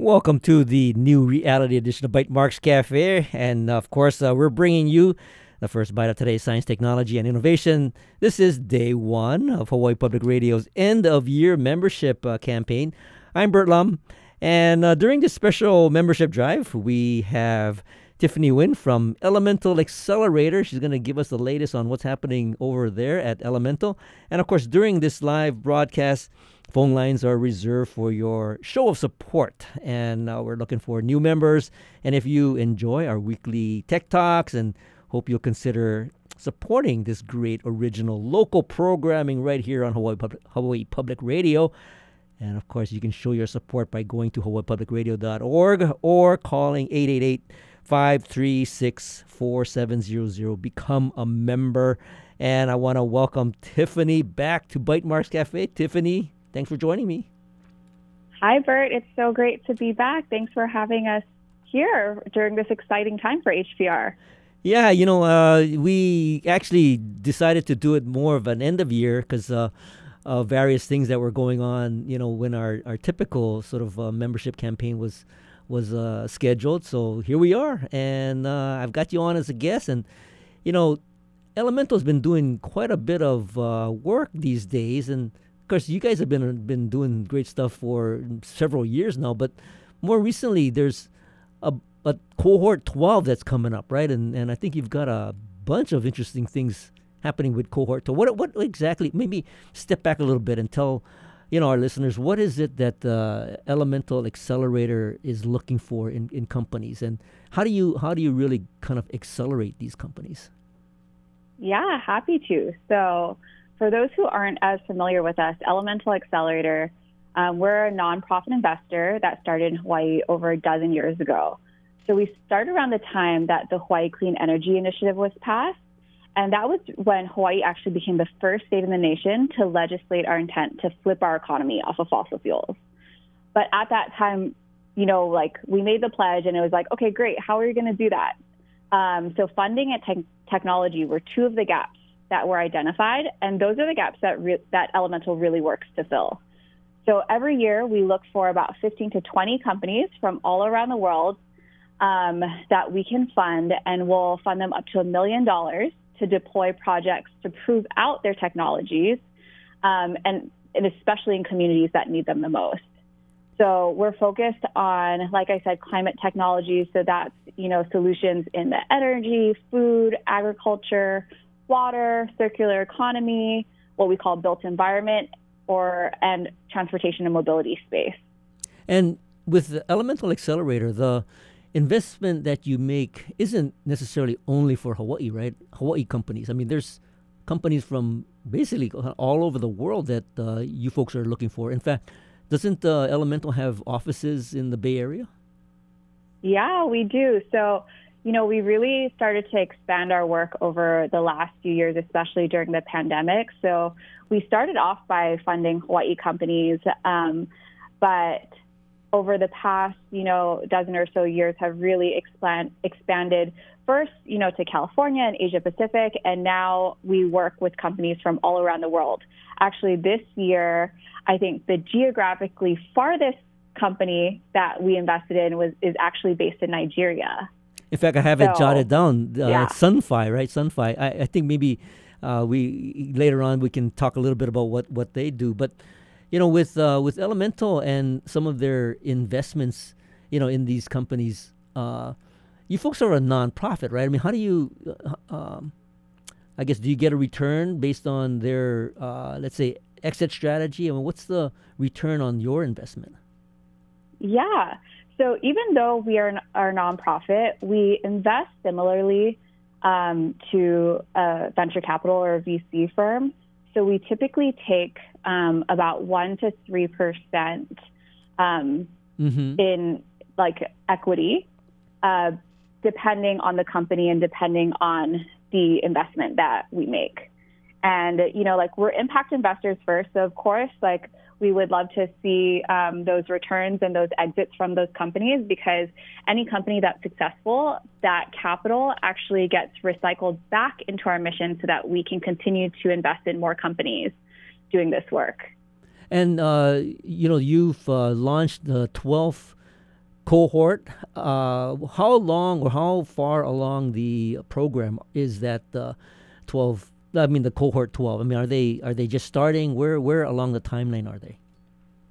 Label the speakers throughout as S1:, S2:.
S1: Welcome to the new reality edition of Bytemarks Cafe. And of course, uh, we're bringing you the first bite of today's science, technology, and innovation. This is day one of Hawaii Public Radio's end of year membership uh, campaign. I'm Bert Lum. And uh, during this special membership drive, we have Tiffany Wynn from Elemental Accelerator. She's going to give us the latest on what's happening over there at Elemental. And of course, during this live broadcast, phone lines are reserved for your show of support. And uh, we're looking for new members. And if you enjoy our weekly tech talks and hope you'll consider supporting this great original local programming right here on Hawaii Public, Hawaii Public Radio. And of course, you can show your support by going to hawaiipublicradio.org or calling 888 536 4700. Become a member. And I want to welcome Tiffany back to Bytemarks Cafe. Tiffany, thanks for joining me.
S2: Hi, Bert. It's so great to be back. Thanks for having us here during this exciting time for HPR.
S1: Yeah, you know, uh, we actually decided to do it more of an end of year because uh, uh, various things that were going on. You know, when our, our typical sort of uh, membership campaign was was uh, scheduled. So here we are, and uh, I've got you on as a guest. And you know, Elemental's been doing quite a bit of uh, work these days, and of course, you guys have been been doing great stuff for several years now. But more recently, there's a, a cohort 12 that's coming up, right? And and I think you've got a bunch of interesting things happening with cohort 12. What what exactly? Maybe step back a little bit and tell you know our listeners what is it that the elemental accelerator is looking for in, in companies and how do you how do you really kind of accelerate these companies
S2: yeah happy to so for those who aren't as familiar with us elemental accelerator um, we're a nonprofit investor that started in hawaii over a dozen years ago so we started around the time that the hawaii clean energy initiative was passed and that was when Hawaii actually became the first state in the nation to legislate our intent to flip our economy off of fossil fuels. But at that time, you know, like we made the pledge and it was like, okay, great. How are you going to do that? Um, so funding and te- technology were two of the gaps that were identified. And those are the gaps that, re- that Elemental really works to fill. So every year we look for about 15 to 20 companies from all around the world um, that we can fund, and we'll fund them up to a million dollars to deploy projects to prove out their technologies, um, and, and especially in communities that need them the most. So we're focused on, like I said, climate technologies. So that's you know solutions in the energy, food, agriculture, water, circular economy, what we call built environment, or and transportation and mobility space.
S1: And with the Elemental Accelerator, the investment that you make isn't necessarily only for Hawaii, right? Hawaii companies. I mean, there's companies from basically all over the world that uh, you folks are looking for. In fact, doesn't uh, Elemental have offices in the Bay Area?
S2: Yeah, we do. So, you know, we really started to expand our work over the last few years, especially during the pandemic. So, we started off by funding Hawaii companies, um, but over the past, you know, dozen or so years have really expand, expanded first, you know, to California and Asia Pacific, and now we work with companies from all around the world. Actually, this year, I think the geographically farthest company that we invested in was is actually based in Nigeria.
S1: In fact, I have so, it jotted down. Uh, yeah. Sunfi, right? Sunfi. I, I think maybe uh, we later on we can talk a little bit about what what they do, but you know, with uh, with Elemental and some of their investments, you know, in these companies, uh, you folks are a nonprofit, right? I mean, how do you, uh, um, I guess, do you get a return based on their, uh, let's say, exit strategy? I mean, what's the return on your investment?
S2: Yeah. So even though we are our nonprofit, we invest similarly um, to a venture capital or a VC firm. So we typically take um, about one to three percent um, mm-hmm. in like equity, uh, depending on the company and depending on the investment that we make. And you know, like we're impact investors first, so of course, like we would love to see um, those returns and those exits from those companies because any company that's successful, that capital actually gets recycled back into our mission so that we can continue to invest in more companies doing this work.
S1: And uh, you know, you've uh, launched the 12th cohort. Uh, how long or how far along the program is that uh, 12? I mean, the cohort 12. I mean, are they are they just starting? Where where along the timeline are they?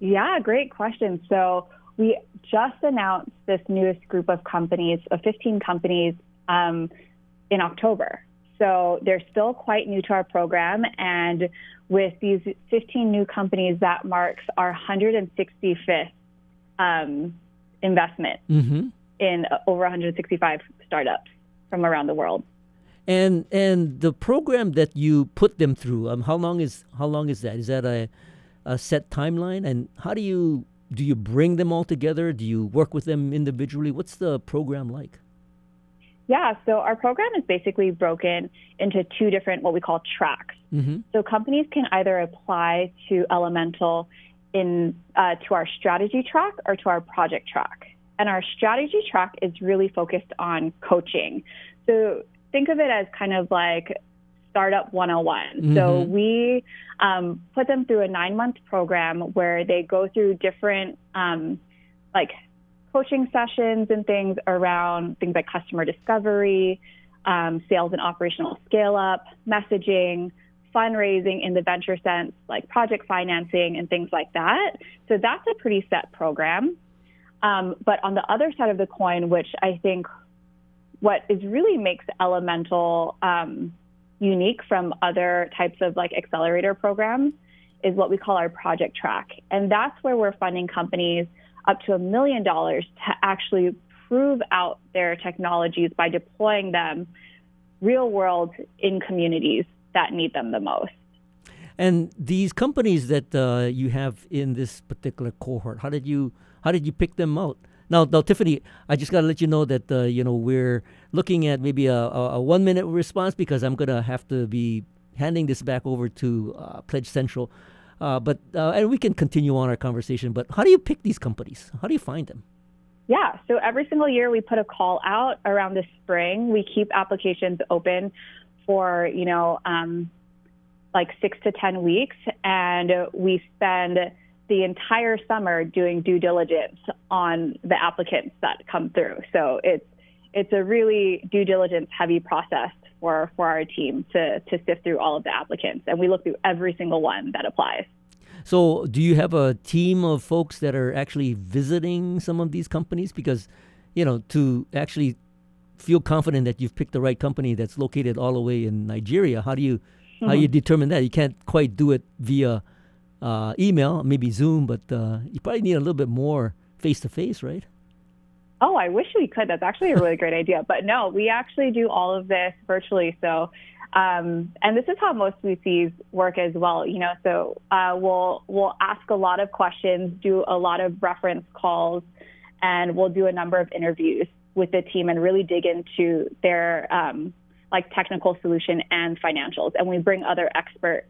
S2: Yeah, great question. So we just announced this newest group of companies, of 15 companies, um, in October. So they're still quite new to our program. And with these 15 new companies, that marks our 165th um, investment
S1: Mm-hmm.
S2: in over 165 startups from around the world.
S1: And and the program that you put them through, um, how long is how long is that? Is that a a set timeline? And how do you do you bring them all together? Do you work with them individually? What's the program like?
S2: Yeah, so our program is basically broken into two different what we call tracks.
S1: Mm-hmm.
S2: So companies can either apply to Elemental in uh, to our strategy track or to our project track. And our strategy track is really focused on coaching. So think of it as kind of like startup 101. So
S1: Mhm.
S2: we um, put them through a nine month program where they go through different um, like coaching sessions and things around things like customer discovery, um, sales and operational scale up, messaging, fundraising in the venture sense, like project financing and things like that. So that's a pretty set program. Um, but on the other side of the coin, which I think what is really makes Elemental um, unique from other types of like accelerator programs is what we call our project track. And that's where we're funding companies up to a million dollars to actually prove out their technologies by deploying them real world in communities that need them the most.
S1: And these companies that uh, you have in this particular cohort, how did you how did you pick them out? Now, now, Tiffany, I just got to let you know that uh, you know we're looking at maybe a, a, a one minute response because I'm gonna have to be handing this back over to uh, Pledge Central. Uh, but uh, and we can continue on our conversation. But how do you pick these companies? How do you find them?
S2: Yeah, so every single year we put a call out around the spring. We keep applications open for, you know, um, like six to 10 weeks, and we spend the entire summer doing due diligence on the applicants that come through. So it's it's a really due diligence heavy process for, for our team to, to sift through all of the applicants, and we look through every single one that applies.
S1: So, do you have a team of folks that are actually visiting some of these companies? Because, you know, to actually feel confident that you've picked the right company that's located all the way in Nigeria, how do you how do you mm-hmm. determine that? You can't quite do it via uh, email, maybe Zoom, but uh, you probably need a little bit more face to face, right?
S2: Oh, I wish we could. That's actually a really great idea. But no, we actually do all of this virtually. So, um, and this is how most VCs work as well. You know, so uh, we'll we'll ask a lot of questions, do a lot of reference calls, and we'll do a number of interviews with the team and really dig into their um, like technical solution and financials. And we bring other experts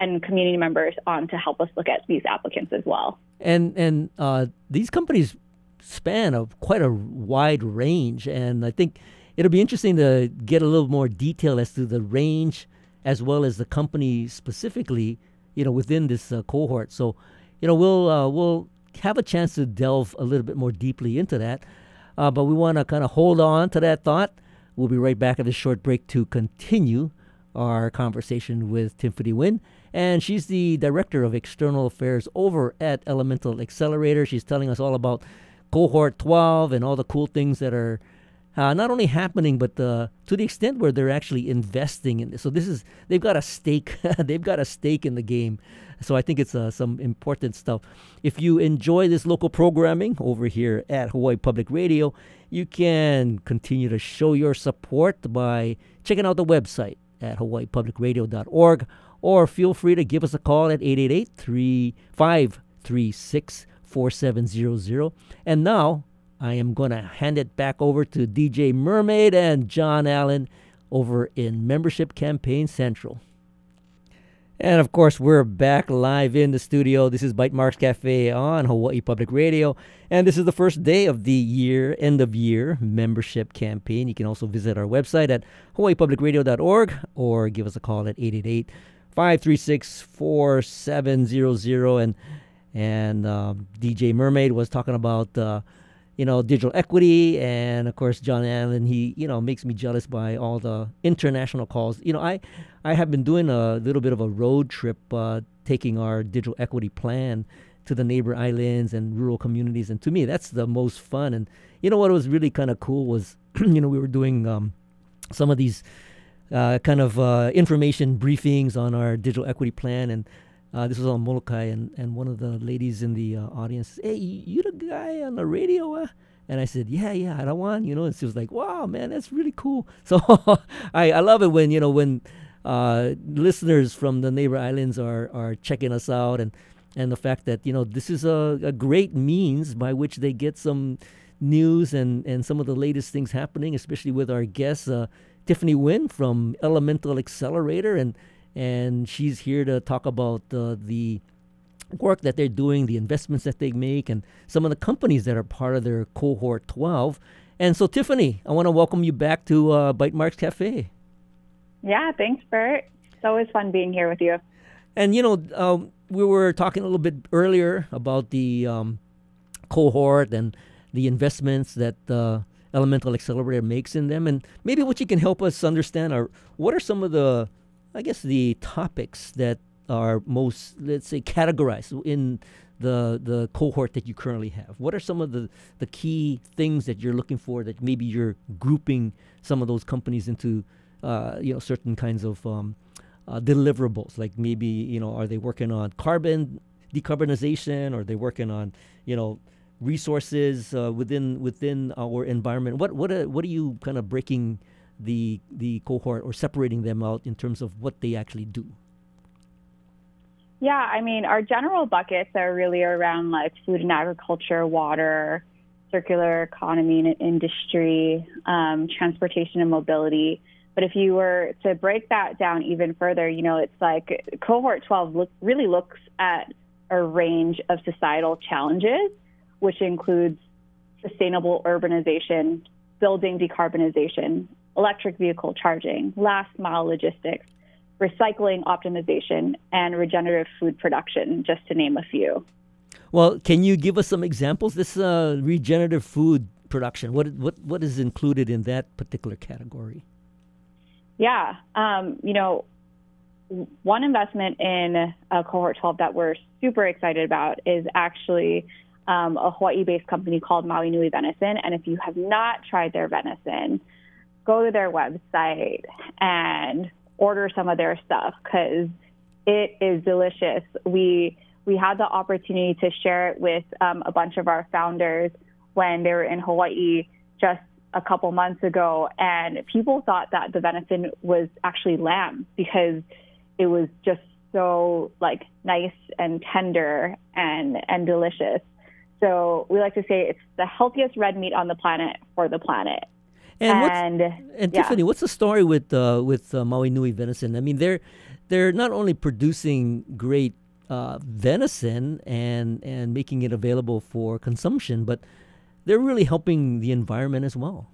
S2: and community members on to help us look at these applicants as well.
S1: And and uh, these companies span of quite a wide range, and I think it'll be interesting to get a little more detail as to the range as well as the company specifically, you know, within this uh, cohort. So, you know, we'll uh, we'll have a chance to delve a little bit more deeply into that. Uh, but we want to kind of hold on to that thought. We'll be right back at this short break to continue our conversation with Tiffany Wynn. And she's the director of external affairs over at Elemental Accelerator. She's telling us all about cohort 12 and all the cool things that are uh, not only happening, but uh, to the extent where they're actually investing in this. So this is they've got a stake. they've got a stake in the game. So I think it's uh, some important stuff. If you enjoy this local programming over here at Hawaii Public Radio, you can continue to show your support by checking out the website at hawaiipublicradio.org or feel free to give us a call at 888-536-4700. And now I am going to hand it back over to DJ Mermaid and John Allen over in Membership Campaign Central. And of course, we're back live in the studio. This is Bytemarks Cafe on Hawaii Public Radio. And this is the first day of the year, end of year membership campaign. You can also visit our website at hawaiipublicradio.org or give us a call at 888 536 4700. And, and um, DJ Mermaid was talking about. Uh, you know, digital equity, and of course, John Allen. He, you know, makes me jealous by all the international calls. You know, I, I have been doing a little bit of a road trip, uh, taking our digital equity plan to the neighbor islands and rural communities, and to me, that's the most fun. And you know what was really kind of cool was, you know, we were doing um, some of these kind of uh, information briefings on our digital equity plan, and uh, this was on Molokai, and, and one of the ladies in the uh, audience, said, hey, you the guy on the radio? Uh? And I said, yeah, yeah, I don't want, you know. And she was like, wow, man, that's really cool. So I, I love it when, you know, when uh, listeners from the neighbor islands are, are checking us out and, and the fact that, you know, this is a, a great means by which they get some news and, and some of the latest things happening, especially with our guest, uh, Tiffany Wynn from Elemental Accelerator. And and she's here to talk about uh, the work that they're doing, the investments that they make, and some of the companies that are part of their cohort 12. And so, Tiffany, I want to welcome you back to uh, Bytemarks Cafe.
S2: Yeah, thanks, Bert. It's always fun being here with you.
S1: And, you know, um, we were talking a little bit earlier about the um, cohort and the investments that uh, Elemental Accelerator makes in them. And maybe what you can help us understand are what are some of the I guess the topics that are most, let's say, categorized in the the cohort that you currently have? What are some of the, the key things that you're looking for that maybe you're grouping some of those companies into, uh, you know, certain kinds of um, uh, deliverables? Like maybe you know, are they working on carbon decarbonization, or are they working on you know resources uh, within within our environment? What what are, what are you kind of breaking? the the cohort or separating them out in terms of what they actually do?
S2: Yeah, I mean, our general buckets are really around like food and agriculture, water, circular economy and industry, um, transportation and mobility. But if you were to break that down even further, you know, it's like cohort 12 look, really looks at a range of societal challenges, which includes sustainable urbanization, building decarbonization, electric vehicle charging, last mile logistics, recycling optimization, and regenerative food production, just to name a few.
S1: Well, can you give us some examples? This uh, regenerative food production, what, what, what is included in that particular category?
S2: Yeah, um, you know, one investment in uh, cohort 12 that we're super excited about is actually um, a Hawaii based company called Maui Nui Venison. And if you have not tried their venison, go to their website and order some of their stuff because it is delicious. We we had the opportunity to share it with um, a bunch of our founders when they were in Hawaii just a couple months ago, and people thought that the venison was actually lamb because it was just so like nice and tender and and delicious. So we like to say it's the healthiest red meat on the planet for the planet.
S1: And, and, and yeah. Tiffany, what's the story with uh, with uh, Maui Nui venison? I mean, they're they're not only producing great uh, venison and and making it available for consumption, but they're really helping the environment as well.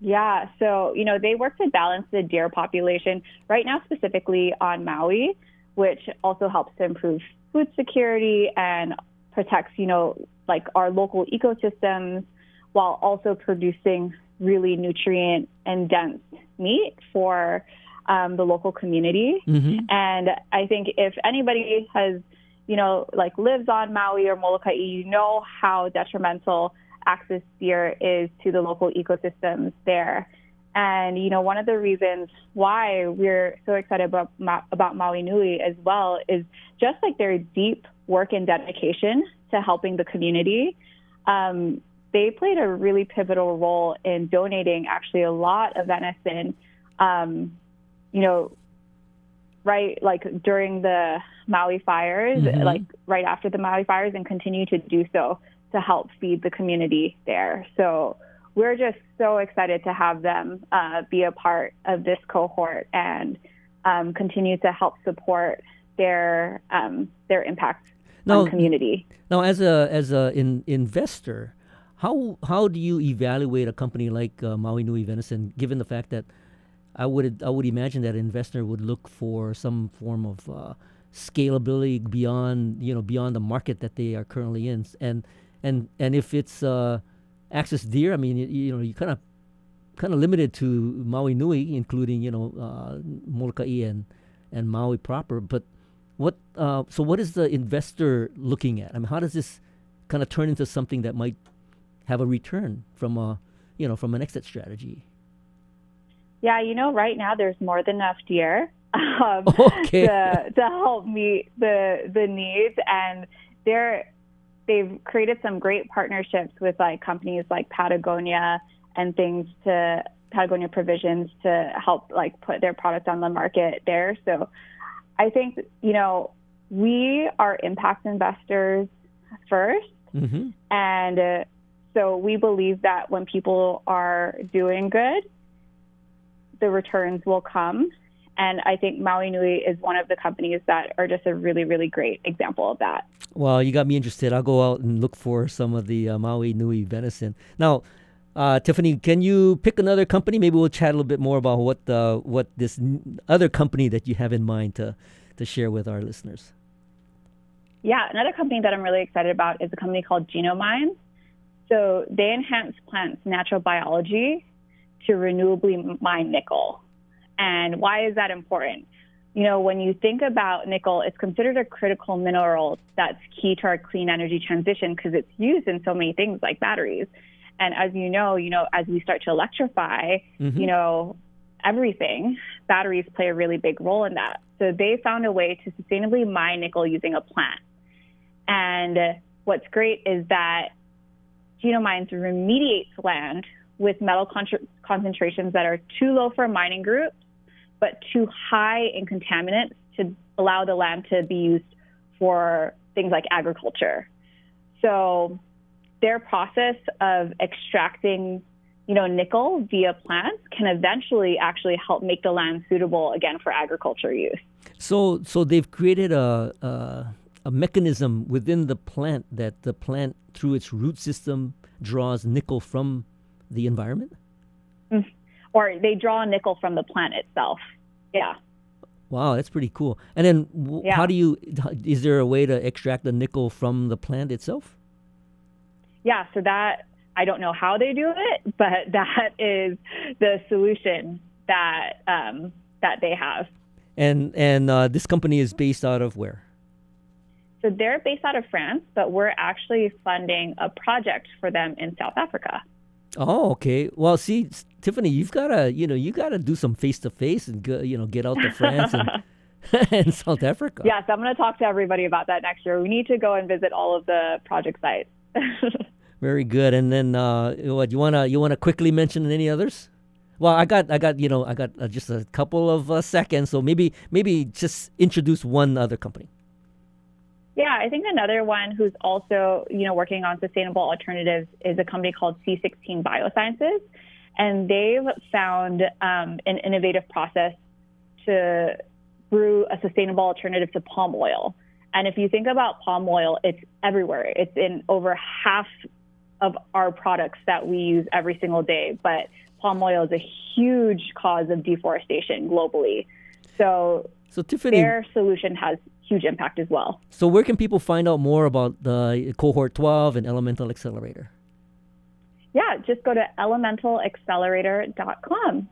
S2: Yeah, so you know they work to balance the deer population right now, specifically on Maui, which also helps to improve food security and protects you know like our local ecosystems while also producing really nutrient and dense meat for um, the local community. Mm-hmm. And I think if anybody has, you know, like lives on Maui or Molokai, you know how detrimental axis deer is to the local ecosystems there. And you know, one of the reasons why we're so excited about about Maui Nui as well is just like their deep work and dedication to helping the community. Um, they played a really pivotal role in donating actually a lot of venison, um, you know, right like during the Maui fires, mm-hmm. like right after the Maui fires, and continue to do so to help feed the community there. So we're just so excited to have them uh, be a part of this cohort and um, continue to help support their um, their impact now, on community.
S1: Now, as a as a in, investor, how how do you evaluate a company like uh, Maui Nui Venison, given the fact that I would I would imagine that an investor would look for some form of uh, scalability beyond you know beyond the market that they are currently in, and and and if it's uh, axis deer. I mean, you, you know, you kind of kind of limited to Maui Nui, including you know uh, Molokai and and Maui proper. But what uh, so what is the investor looking at? I mean, how does this kind of turn into something that might have a return from a you know from an exit strategy?
S2: Yeah, you know, right now there's more than enough deer um,
S1: okay.
S2: to to help meet the the needs, and they're they've created some great partnerships with like companies like Patagonia and things to Patagonia Provisions to help like put their product on the market there. So I think you know we are impact investors 1st
S1: mm-hmm.
S2: and uh, so we believe that when people are doing good, the returns will come. And I think Maui Nui is one of the companies that are just a really, really great example of that.
S1: Well, you got me interested. I'll go out and look for some of the uh, Maui Nui venison. Now, uh, Tiffany, can you pick another company? Maybe we'll chat a little bit more about what uh, what this n- other company that you have in mind to to share with our listeners.
S2: Yeah, another company that I'm really excited about is a company called Genomines. So they enhance plants' natural biology to renewably mine nickel. And why is that important? You know, when you think about nickel, it's considered a critical mineral that's key to our clean energy transition because it's used in so many things like batteries. And as you know, you know, as we start to electrify,
S1: Mhm.
S2: you know, everything, batteries play a really big role in that. So they found a way to sustainably mine nickel using a plant. And what's great is that Genomines remediates land with metal con- concentrations that are too low for mining groups, but too high in contaminants to allow the land to be used for things like agriculture. So their process of extracting you know, nickel via plants can eventually actually help make the land suitable again for agriculture use.
S1: So, so they've created a, a a mechanism within the plant that the plant, through its root system, draws nickel from the environment. Mm-hmm.
S2: Or they draw nickel from the plant itself. Yeah.
S1: Wow, that's pretty cool. And then, w-
S2: Yeah.
S1: how do you? Is there a way to extract the nickel from the plant itself?
S2: Yeah. So that, I don't know how they do it, but that is the solution that, um, that they have.
S1: And and uh, this company is based out of where?
S2: So they're based out of France, but we're actually funding a project for them in South Africa.
S1: Oh, okay. Well, see, Tiffany, you've got to, you know, you got to do some face to face and go, you know, get out to France and, and South Africa.
S2: Yes, I'm going to talk to everybody about that next year. We need to go and visit all of the project sites.
S1: Very good. And then, uh, what you wanna you wanna quickly mention any others? Well, I got I got you know I got uh, just a couple of uh, seconds, so maybe maybe just introduce one other company.
S2: yeah, I think another one who's also, you know, working on sustainable alternatives is a company called C16 Biosciences. And they've found um, an innovative process to brew a sustainable alternative to palm oil. And if you think about palm oil, it's everywhere. It's in over half of our products that we use every single day. But palm oil is a huge cause of deforestation globally. So
S1: So Tiffany,
S2: their solution has huge impact as well.
S1: so where can people find out more about the cohort 12 and Elemental Accelerator?
S2: Yeah, just go to elementalaccelerator.com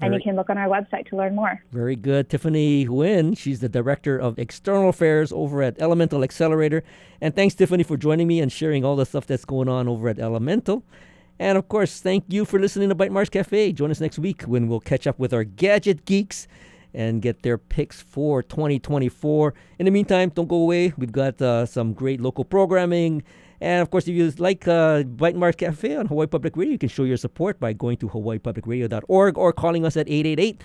S2: and you can look on our website to learn more.
S1: Very good. Tiffany Nguyen, she's the Director of External Affairs over at Elemental Accelerator. And thanks, Tiffany, for joining me and sharing all the stuff that's going on over at Elemental. And of course, thank you for listening to Bytemarks Cafe. Join us next week when we'll catch up with our gadget geeks and get their picks for 2024. In the meantime, don't go away. We've got uh, some great local programming. And of course, if you like uh, Bite Cafe on Hawaii Public Radio, you can show your support by going to hawaiipublicradio.org or calling us at 888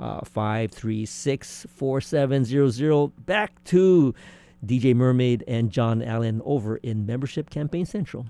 S1: uh, 536 4700. Back to DJ Mermaid and John Allen over in Membership Campaign Central.